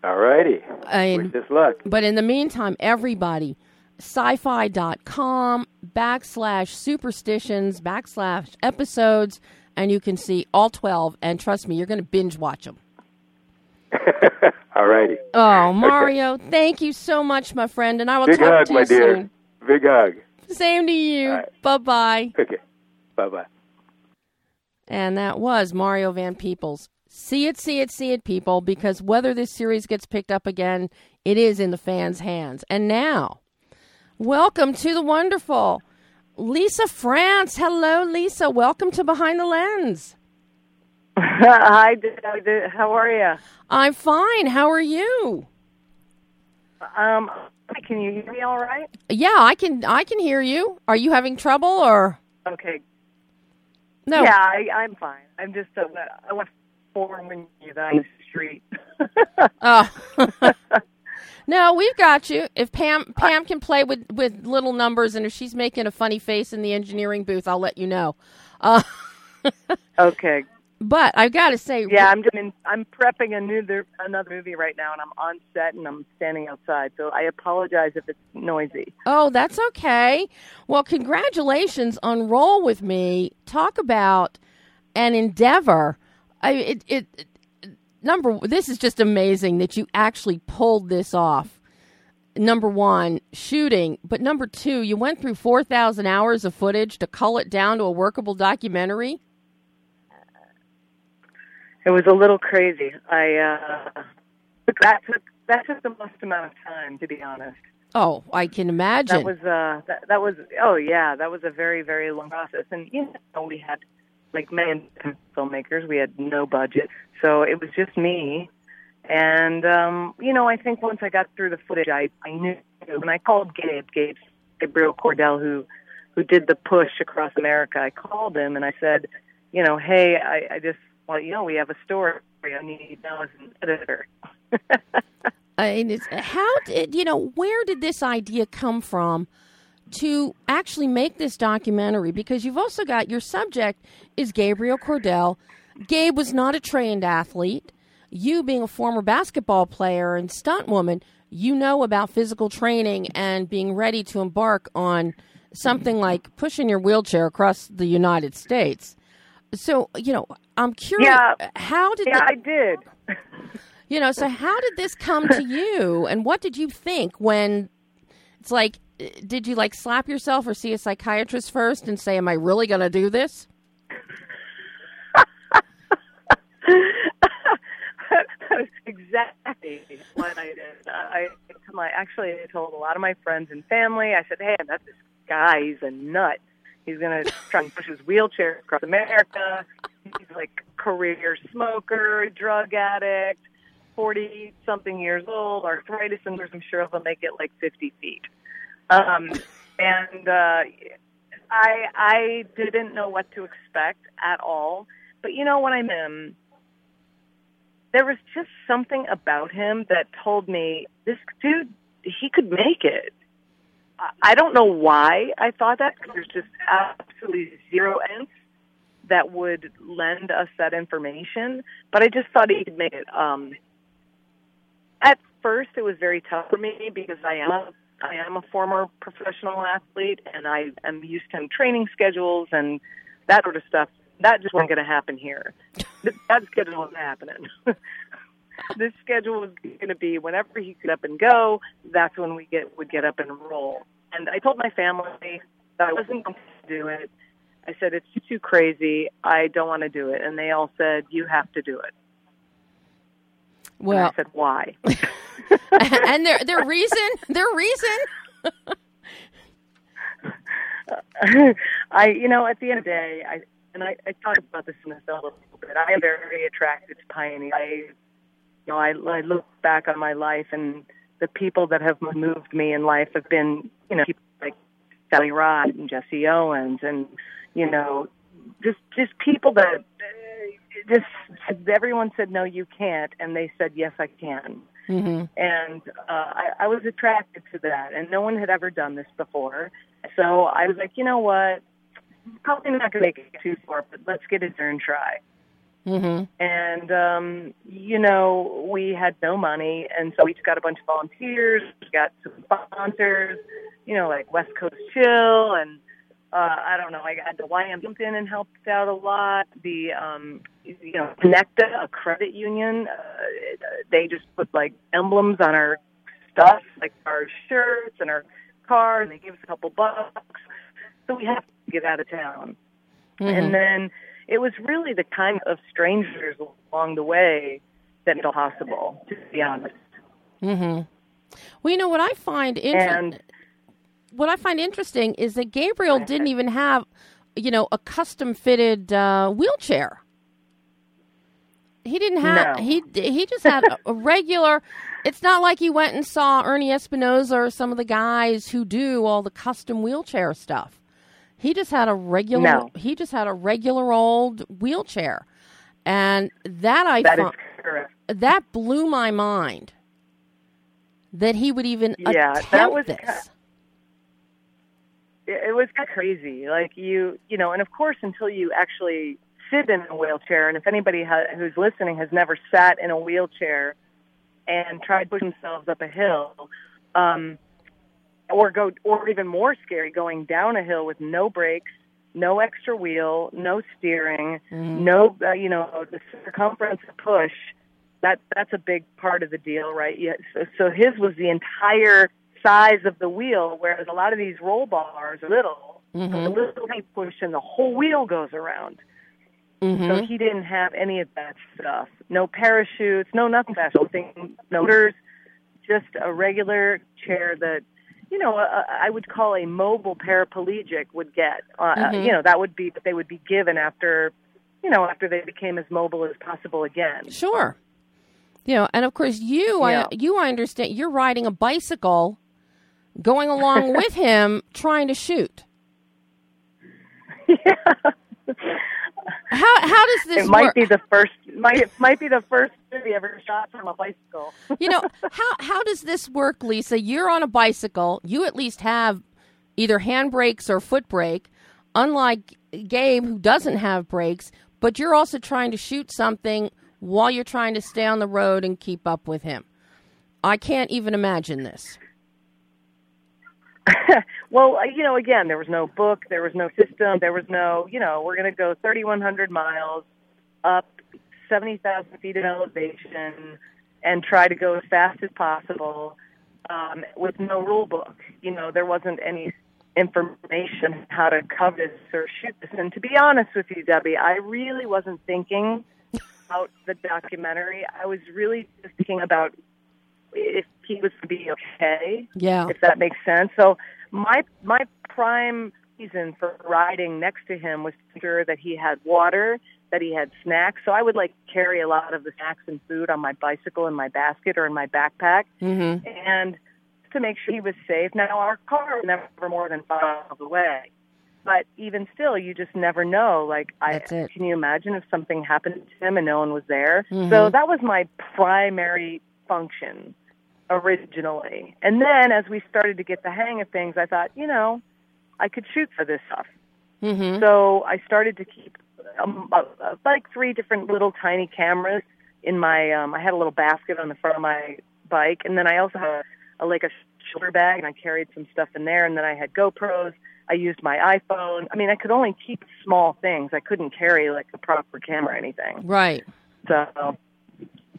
All righty. And- Wish us luck. But in the meantime, everybody, syfy.com backslash superstitions backslash episodes, and you can see all twelve. And trust me, you're going to binge watch them. (laughs) All righty. Oh, Mario, thank you so much, my friend, and I will Big talk hug, to my you dear. soon. Big hug. Same to you. Right. Bye bye. Okay. Bye bye. And that was Mario Van Peebles. See it, see it, see it, people, because whether this series gets picked up again, it is in the fans' hands. And now, welcome to the wonderful Lisa France. Hello, Lisa. Welcome to Behind the Lens. (laughs) Hi, How are you? I'm fine. How are you? Um, can you hear me all right? Yeah, I can. I can hear you. Are you having trouble or Okay. no? Yeah, I, I'm fine. I'm just uh, I want to inform you I'm the street. (laughs) Oh. (laughs) no, we've got you. If Pam Pam can play with with little numbers, and if she's making a funny face in the engineering booth, I'll let you know. Uh, okay. But I've got to say, Yeah, I'm doing. I'm prepping a new another movie right now, and I'm on set and I'm standing outside. So I apologize if it's noisy. oh, that's okay. Well, congratulations on Roll with Me. Talk about an endeavor. I it, it it number. This is just amazing that you actually pulled this off. Number one, shooting, but number two, you went through four thousand hours of footage to cull it down to a workable documentary. It was a little crazy. I uh, that took that took the most amount of time, to be honest. Oh, I can imagine. That was uh that that was oh yeah, that was a very very long process. And you know, we had like many filmmakers, we had no budget, so it was just me. And um, you know, I think once I got through the footage, I I knew when I called Gabe, Gabe Gabriel Cordell, who who did the push across America. I called him and I said, you know, hey, I, I just well, you know, we have a story I need an editor. (laughs) Mean, it's, how did you know? Where did this idea come from to actually make this documentary? Because you've also got your subject is Gabriel Cordell. Gabe was not a trained athlete. You, being a former basketball player and stunt woman, you know about physical training and being ready to embark on something like pushing your wheelchair across the United States. So, you know, I'm curious. Yeah. How did Yeah, the- I did. (laughs) you know, so how did this come to you, and what did you think when it's like? uh, Did you like slap yourself or see a psychiatrist first and say, "Am I really going to do this"? That's (laughs) exactly what I did. I to my actually I told a lot of my friends and family. I said, "Hey, I met this guy. He's a nut. He's going to try and push his wheelchair across America. He's like career smoker, drug addict, forty something years old, arthritis, and I'm sure he'll make it like fifty feet." Um, and uh, I I didn't know what to expect at all. But you know, when I met him, there was just something about him that told me this dude he could make it. I- don't know why I thought that because there's just absolutely zero evidence that would lend us that information. But I just thought he could make it. Um, at first, it was very tough for me because I am a I am a former professional athlete and I am used to training schedules and that sort of stuff. That just wasn't going to happen here. Th- That schedule wasn't happening. (laughs) (laughs) this schedule was going to be whenever he could up and go. That's when we get would get up and roll. And I told my family that I wasn't going to do it. I said it's too crazy. I don't want to do it. And they all said you have to do it. And Well, I said why? (laughs) and their their reason, their reason. (laughs) I, you know, at the end of the day, I and I, I talked about this in the film a little bit. I am very attracted to pioneers. I, you know, I, I look back on my life, and the people that have moved me in life have been, you know, people like Sally Ride and Jesse Owens, and you know, just just people that uh, just everyone said no, you can't, and they said yes, I can hmm and uh, I, I was attracted to that. And no one had ever done this before, so I was like, you know what? Probably not going to make it too far, but let's get it there and try. Hmm And um, you know, we had no money, and so we just got a bunch of volunteers, we got some sponsors, you know, like West Coast Chill, and uh, I don't know, I got the YM jumped in and helped out a lot. The um, you know, Kinecta, a credit union, uh, they just put like emblems on our stuff, like our shirts and our car, and they gave us a couple bucks. So we have to get out of town. And then it was really the kind of strangers along the way that made it possible, to be honest. hmm Well, you know what I find And interesting. What I find interesting is that Gabriel didn't even have, you know, a custom fitted uh, wheelchair. He didn't have. No. He he just had a, a regular. It's not like he went and saw Ernie Espinoza or some of the guys who do all the custom wheelchair stuff. He just had a regular. No. He just had a regular old wheelchair, and that I that correct. that blew my mind that he would even Yeah, attempt that was this. ki- It, it was kind of crazy. Like you, you know, and of course, until you actually sit in a wheelchair, and if anybody ha- who's listening has never sat in a wheelchair and tried to push themselves up a hill, um, or go, or even more scary, going down a hill with no brakes, no extra wheel, no steering, no, uh, you know, the circumference push. That that's a big part of the deal, right? Yeah. So, so his was the entire size of the wheel, whereas a lot of these roll bars are little. So the little push and the whole wheel goes around. Mm-hmm. So he didn't have any of that stuff. No parachutes, no nothing special. Thing, no motors, just a regular chair that, you know, a, I would call a mobile paraplegic would get. Uh, Mhm. You know, that would be what they would be given after, you know, after they became as mobile as possible again. Sure. You know, and of course you Yeah. I you I understand you're riding a bicycle going along (laughs) with him trying to shoot. (laughs) yeah. (laughs) How how does this it might work? be the first might it might be the first movie ever shot from a bicycle. (laughs) you know how how does this work, Lisa? You're on a bicycle. You at least have either hand brakes or foot brake. Unlike Gabe, who doesn't have brakes, but you're also trying to shoot something while you're trying to stay on the road and keep up with him. I can't even imagine this. (laughs) well, uh, you know, again, there was no book, there was no system, there was no, you know, we're going to go 3,100 miles up 70,000 feet of elevation and try to go as fast as possible um, with no rule book. You know, there wasn't any information how to cover this or shoot this. And to be honest with you, Debbie, I really wasn't thinking about the documentary. I was really just thinking about if he was to be okay Yeah. if that makes sense. So my my prime reason for riding next to him was to ensure that he had water, that he had snacks. So I would like carry a lot of the snacks and food on my bicycle in my basket or in my backpack, Mm-hmm. and to make sure he was safe. Now our car was never more than five miles away. But even still, you just never know. Like, That's I it. can you imagine if something happened to him and no one was there? Mhm. So that was my primary function originally. And then as we started to get the hang of things, I thought, you know, I could shoot for this stuff. Mm-hmm. So I started to keep um, uh, uh, like three different little tiny cameras in my. Um, I had a little basket on the front of my bike, and then I also had a, like a shoulder bag, and I carried some stuff in there. And then I had GoPros. I used my iPhone. I mean, I could only keep small things. I couldn't carry like a proper camera or anything. Right. So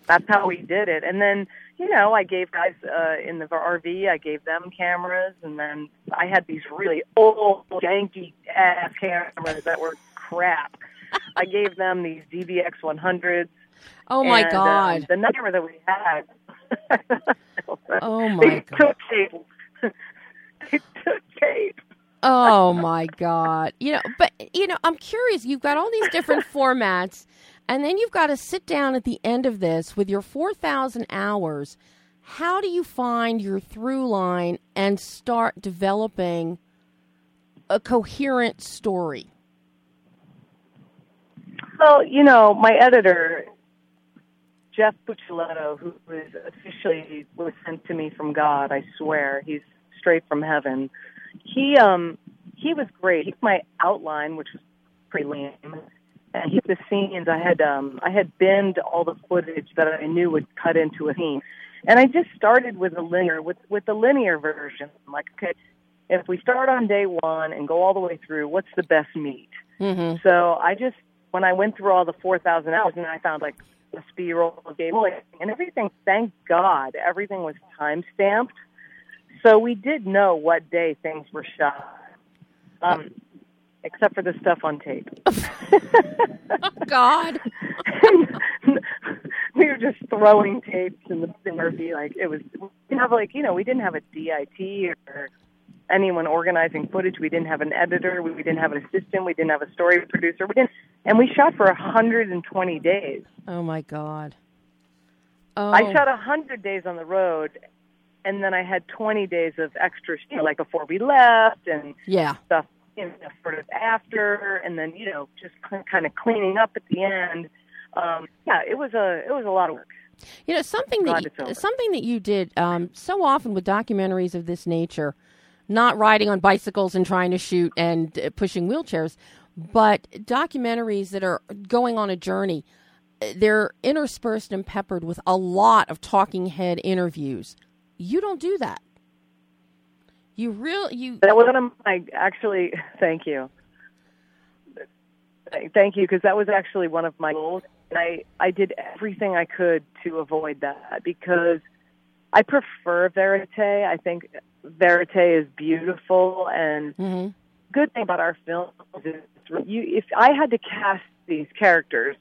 that's how we did it. And then, you know, I gave guys uh, in the RV, I gave them cameras, and then I had these really old, janky ass cameras that were crap. I gave them these DVX 100s. Oh my and, God. Um, the number that we had. (laughs) Oh, my they God. took tape. (laughs) they took tape. Oh my God. You know, but you know, I'm curious. You've got all these different (laughs) formats, and then you've got to sit down at the end of this with your 4,000 hours. How do you find your through line and start developing a coherent story? Well, you know, my editor, Jeff Puccioletto, who was officially was sent to me from God, I swear, he's straight from heaven. He um he was great. He took my outline, which was pretty lame, and he the scenes. I had um I had binned all the footage that I knew would cut into a scene, and I just started with a linear with with the linear version. I'm Like, okay, if we start on day one and go all the way through, what's the best meat? Mm-hmm. So I just, when I went through all the 4,000 hours and I found like the speed roll of Game and everything, thank God, everything was time stamped. So we did know what day things were shot, um, except for the stuff on tape. (laughs) Oh, God. (laughs) we were just throwing tapes in the in Murphy like it was. We didn't have like you know we didn't have a DIT or anyone organizing footage. We didn't have an editor. We, we didn't have an assistant. We didn't have a story producer. We didn't, and we shot for 120 days. Oh my God. Oh. I shot 100 days on the road, and then I had 20 days of extra, you know, like before we left and Yeah. stuff, you know, sort of after, and then you know just kind of cleaning up at the end. Um, yeah, it was a it was a lot of work. You know something that over. something that you did um, so often with documentaries of this nature, not riding on bicycles and trying to shoot and uh, pushing wheelchairs, but documentaries that are going on a journey. Uh, They're interspersed and peppered with a lot of talking head interviews. You don't do that. You real you That was one of my actually. (laughs) Thank you. Thank you, because that was actually one of my goals, and I I did everything I could to avoid that because I prefer verite. I think verite is beautiful, and Mhm. good thing about our films is you. If I had to cast these characters,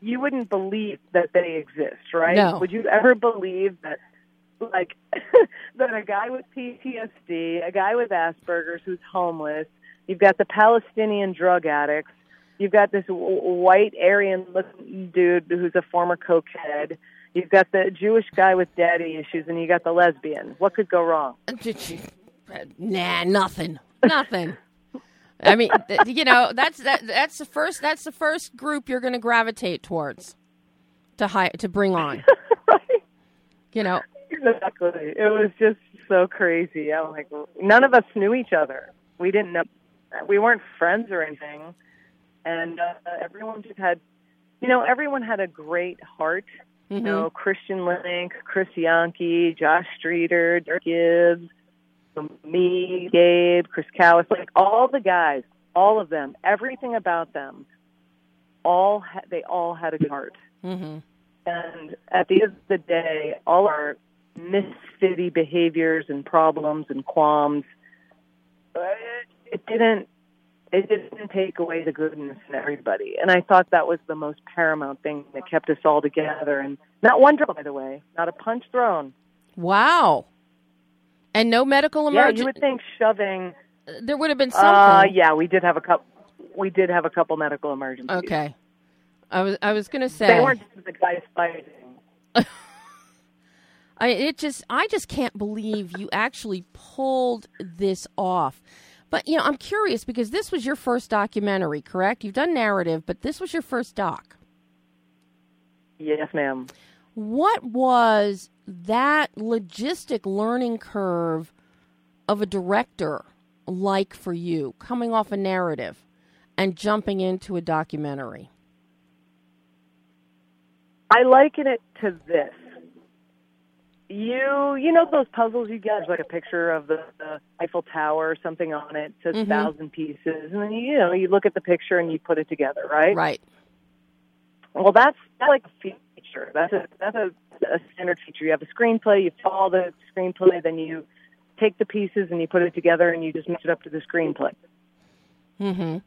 you wouldn't believe that they exist, right? No. Would you ever believe that, like, (laughs) that a guy with PTSD, a guy with Asperger's who's homeless, you've got the Palestinian drug addicts, you've got this w- white Aryan-looking dude who's a former cokehead, you've got the Jewish guy with daddy issues, and you got the lesbian. What could go wrong? (laughs) Nah, nothing. Nothing. I mean, th- you know, that's that, that's the first that's the first group you're going to gravitate towards to hi- to bring on. (laughs) right. You know, Exactly. It was just so crazy. I'm like, none of us knew each other. We didn't know. We weren't friends or anything, and uh, everyone just had, you know, everyone had a great heart. You know, Christian Link, Chris Yankee, Josh Streeter, Dirk Gibbs, me, Gabe, Chris Cowis, like all the guys, all of them, everything about them, all ha- they all had a good heart. hmm And at the end of the day, all our misfitty behaviors and problems and qualms, uh, it didn't it didn't take away the goodness in everybody. And I thought that was the most paramount thing that kept us all together. And not one drop, by the way, not a punch thrown. wow. And no medical emergency. Yeah, you would think shoving. there would have been Uh, something. yeah, we did have a couple. We did have a couple medical emergencies. Okay. I was I was going to say They weren't the guys fighting. (laughs) I it just I just can't believe you actually pulled this off. But you know, I'm curious because this was your first documentary, correct? You've done narrative, but this was your first doc. Yes, ma'am. What was that logistic learning curve of a director like for you, coming off a narrative and jumping into a documentary? I liken it to this. You you know those puzzles you get like a picture of the, the Eiffel Tower or something on it, it says Mhm. thousand pieces, and then you know you look at the picture and you put it together, right? Right. Well, that's that's like a feature. That's a that's a, a standard feature. You have a screenplay, you follow the screenplay, then you take the pieces and you put it together, and you just match it up to the screenplay. Mhm.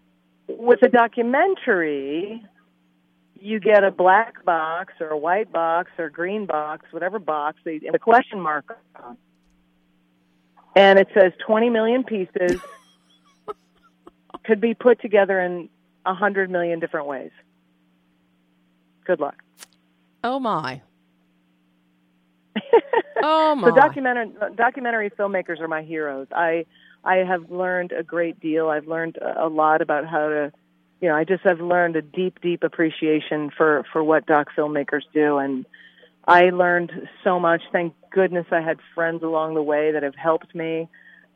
with a documentary, you get a black box or a white box or a green box, whatever box, they, the question mark on. And it says 20 million pieces (laughs) could be put together in a 100 million different ways. Good luck. Oh my. (laughs) oh my. So documentary documentary filmmakers are my heroes. I I have learned a great deal. I've learned a lot about how to, you know, I just have learned a deep, deep appreciation for for what doc filmmakers do, and I learned so much. Thank goodness I had friends along the way that have helped me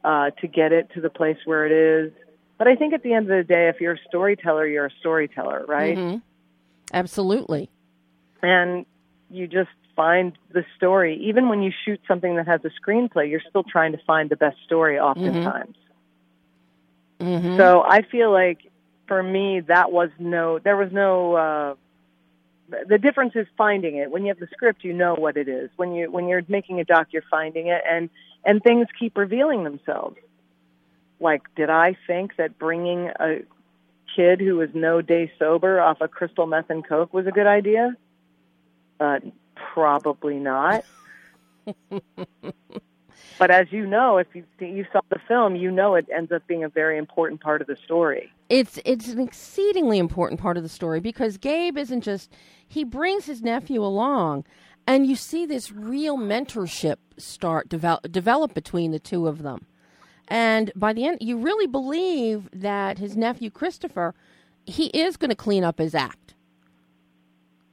uh, to get it to the place where it is. But I think at the end of the day, if you're a storyteller, you're a storyteller, right? Mhm. Absolutely. and you just find the story. Even when you shoot something that has a screenplay, you're still trying to find the best story oftentimes. Mhm. So I feel like for me, that was no, there was no, uh, the difference is finding it. When you have the script, you know what it is. When you, when you're making a doc, you're finding it and, and things keep revealing themselves. Like, did I think that bringing a kid who was no day sober off of crystal meth and coke was a good idea? Uh, probably not. (laughs) but as you know, if you you saw the film, you know it ends up being a very important part of the story. It's it's an exceedingly important part of the story because Gabe isn't just he brings his nephew along and you see this real mentorship start develop develop between the two of them. And by the end you really believe that his nephew Christopher he is going to clean up his act.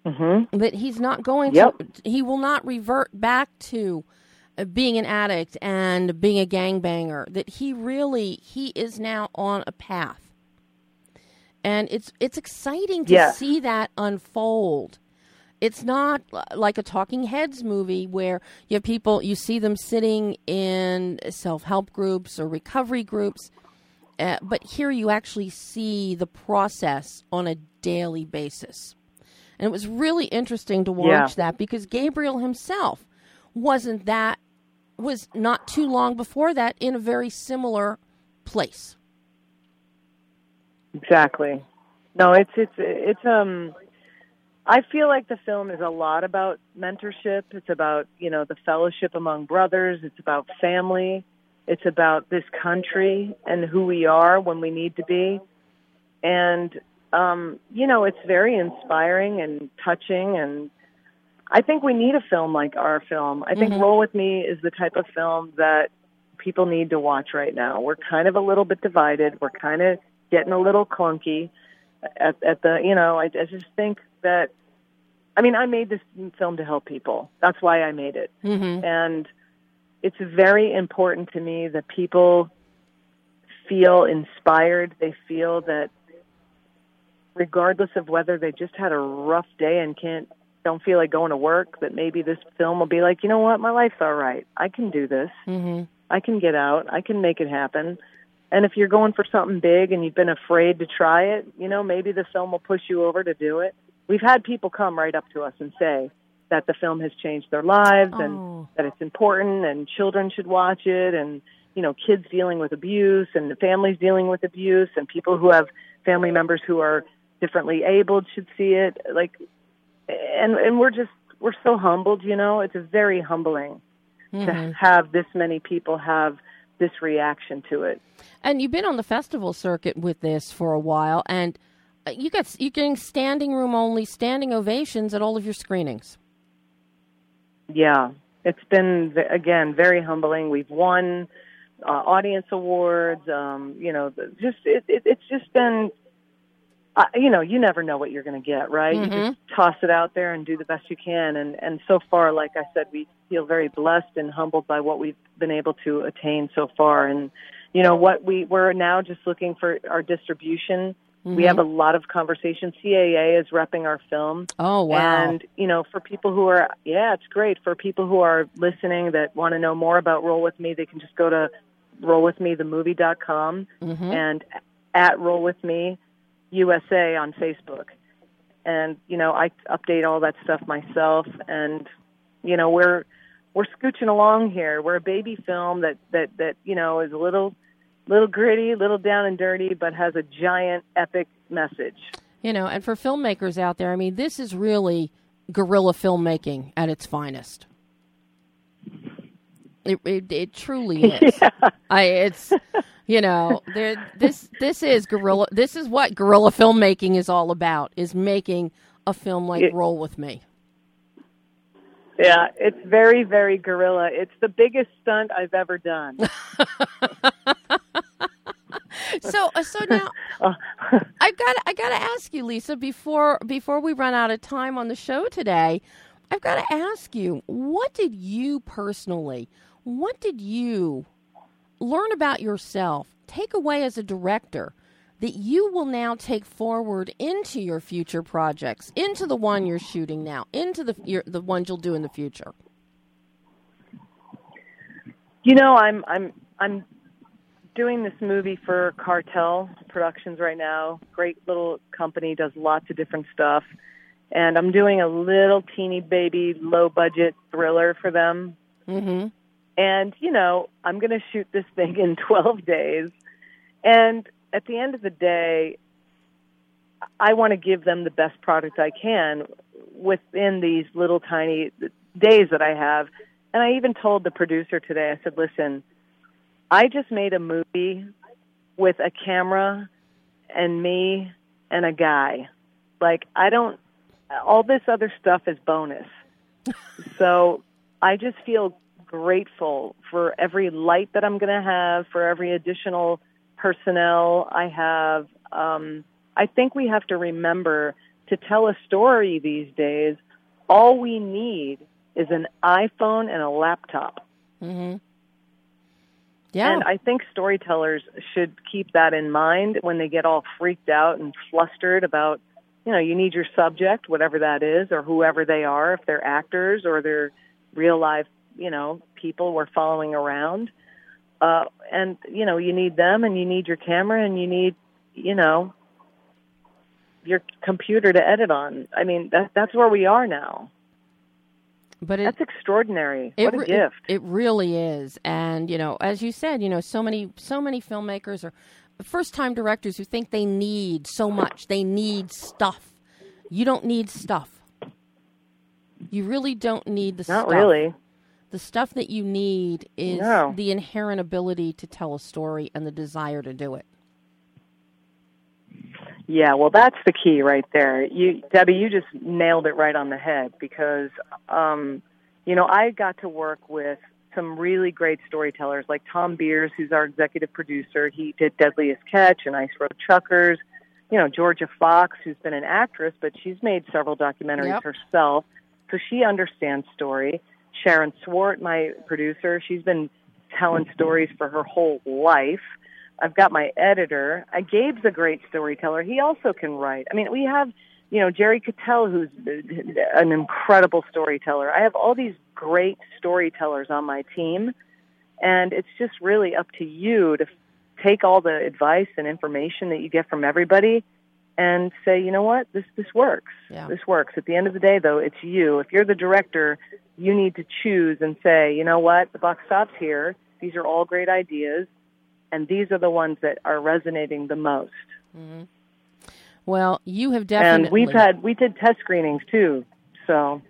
Mm-hmm. that he's not going Yep. to he will not revert back to being an addict and being a gangbanger that he really he is now on a path and it's it's exciting to Yes. see that unfold it's not uh, like a talking heads movie where you have people you see them sitting in self-help groups or recovery groups uh, but here you actually see the process on a daily basis and it was really interesting to watch Yeah. that because Gabriel himself wasn't that was not too long before that in a very similar place. Exactly. No, it's it's it's um I feel like the film is a lot about mentorship. It's about, you know, the fellowship among brothers. It's about family. It's about this country and who we are when we need to be. And um, you know, it's very inspiring and touching and I think we need a film like our film. I think Mhm. Roll With Me is the type of film that people need to watch right now. We're kind of a little bit divided. We're kind of getting a little clunky at, at the, you know, I, I just think that, I mean, I made this film to help people. That's why I made it. Mm-hmm. And it's very important to me that people feel inspired. They feel that regardless of whether they just had a rough day and can't don't feel like going to work, that maybe this film will be like, you know what, my life's all right. I can do this. Mm-hmm. I can get out. I can make it happen. And if you're going for something big and you've been afraid to try it, you know, maybe the film will push you over to do it. We've had people come right up to us and say that the film has changed their lives Oh. and that it's important and children should watch it and you know kids dealing with abuse and families dealing with abuse and people who have family members who are differently abled should see it like and and we're just we're so humbled you know it's very humbling Mm-hmm. to have this many people have this reaction to it And you've been on the festival circuit with this for a while, and uh, you got you're getting standing room only, standing ovations at all of your screenings. Yeah, it's been again very humbling. We've won uh, audience awards. Um, you know, just it, it, it's just been. Uh, you know, you never know what you're going to get, right? You just toss it out there and do the best you can. And and so far, like I said, we feel very blessed and humbled by what we've been able to attain so far. And you know what we we're now just looking for our distribution. We have a lot of conversations. CAA is repping our film. Oh wow! And, you know, for people who are, yeah, it's great. For people who are listening that want to know more about Roll With Me, they can just go to rollwithmethemovie.com Mm-hmm. and at Roll With Me USA on Facebook. And, you know, I update all that stuff myself. And, you know, we're, we're scooching along here. We're a baby film that, that, that, you know, is a little, little gritty, little down and dirty, but has a giant epic message. You know, and for filmmakers out there, I mean, this is really guerrilla filmmaking at its finest. It it, it truly (laughs) is. I it's you know this this is guerrilla. This is what guerrilla filmmaking is all about. Is making a film like It- Roll with Me. Yeah, it's very, very guerrilla. It's the biggest stunt I've ever done. (laughs) So uh, so (laughs) now Oh. I got I got to ask you, Lisa, before before we run out of time on the show today, I've got to ask you, what did you personally, what did you learn about yourself, take away as a director that you will now take forward into your future projects, into the one you're shooting now, into the your, the ones you'll do in the future? you know, I'm I'm I'm doing this movie for Cartel Productions right now. Great little company, does lots of different stuff. And I'm doing a little teeny baby low budget thriller for them. Mm-hmm. And, you know, I'm going to shoot this thing in 12 days. And at the end of the day, I want to give them the best product I can within these little tiny days that I have. And I even told the producer today, I said, listen, I just made a movie with a camera and me and a guy. Like, I don't, all this other stuff is bonus. (laughs) so I just feel grateful for every light that I'm going to have, for every additional personnel I have. Um, I think we have to remember to tell a story these days. All we need is an iPhone and a laptop. Mm-hmm. Yeah. And I think storytellers should keep that in mind when they get all freaked out and flustered about, you know, you need your subject, whatever that is, or whoever they are, if they're actors or they're real life, you know, people we're following around. Uh, and, you know, you need them and you need your camera and you need, you know, your computer to edit on. I mean, that, that's where we are now. but it, That's extraordinary. It what a re- gift. It, it really is, and you know, as you said, you know, so many, so many filmmakers are first-time directors who think they need so much. They need stuff. You don't need stuff. You really don't need the Not stuff. really. The stuff that you need is No. the inherent ability to tell a story and the desire to do it. Yeah, well, that's the key right there. You, Debbie, you just nailed it right on the head because, um, you know, I got to work with some really great storytellers like Thom Beers, who's our executive producer. He did Deadliest Catch and Ice Road Truckers. You know, Georgia Fox, who's been an actress, but she's made several documentaries Yep. herself, so she understands story. Sharon Swart, my producer, she's been telling stories for her whole life. I've got my editor. Uh, Gabe's a great storyteller. He also can write. I mean, we have, you know, Jerry Cattell, who's uh, an incredible storyteller. I have all these great storytellers on my team, and it's just really up to you to take all the advice and information that you get from everybody and say, you know what, this this works. Yeah. This works. At the end of the day, though, it's you. If you're the director, you need to choose and say, you know what, the buck stops here. These are all great ideas, and these are the ones that are resonating the most. Well, you have definitely. And we've had we did test screenings too. So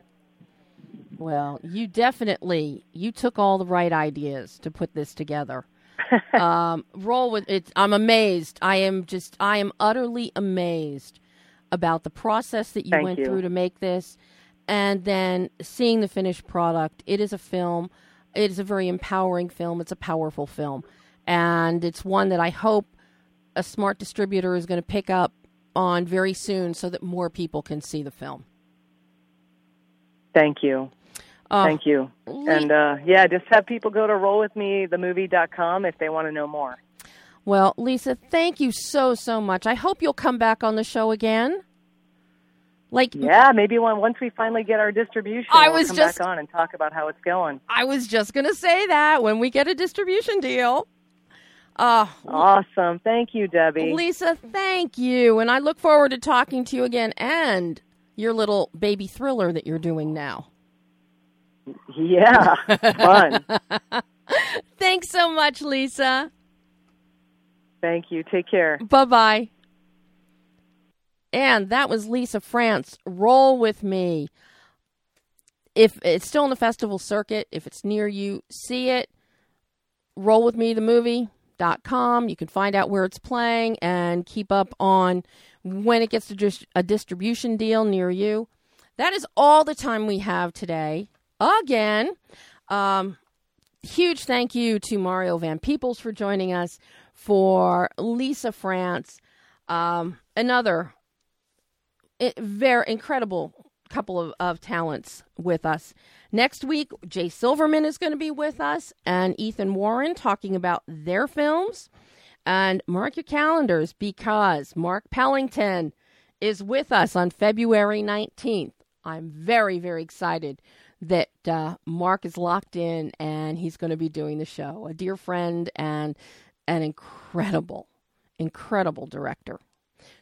Well, you definitely you took all the right ideas to put this together. (laughs) um, roll with it. I'm amazed. I am just. I am utterly amazed about the process that you Thank went you. through to make this, and then seeing the finished product. It is a film. It is a very empowering film. It's a powerful film, and it's one that I hope a smart distributor is going to pick up on very soon, so that more people can see the film. thank you. Oh, Thank you. And uh, yeah, just have people go to rollwithmethemovie.com if they want to know more. Well, Lisa, thank you so so much. I hope you'll come back on the show again. Like Yeah, maybe when, once we finally get our distribution, I we'll was come just- back on and talk about how it's going. I was just going to say that when we get a distribution deal. Uh, Awesome. Thank you, Debbie. Lisa, thank you. And I look forward to talking to you again and your little baby thriller that you're doing now. Yeah, fun. (laughs) Thanks so much, Lisa. Thank you. Take care. Bye bye. And that was Lisa France. Roll with me. If it's still in the festival circuit, if it's near you, see it. Roll with me, the movie.com. You can find out where it's playing and keep up on when it gets to dis- a distribution deal near you. That is all the time we have today. Again, um, huge thank you to Mario Van Peebles for joining us, for Lisa France, um, another very incredible couple of, of talents with us. Next week, Jay Silverman is going to be with us, and Ethan Warren talking about their films. And mark your calendars because Mark Pellington is with us on February 19th. I'm very, very excited that uh, Mark is locked in and he's going to be doing the show. A dear friend and an incredible, incredible director.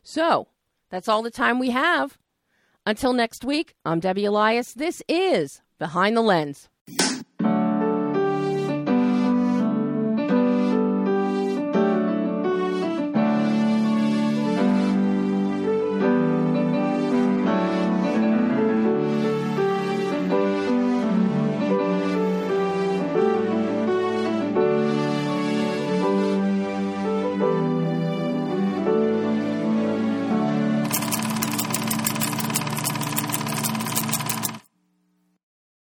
So that's all the time we have. Until next week, I'm Debbie Elias. This is Behind the Lens.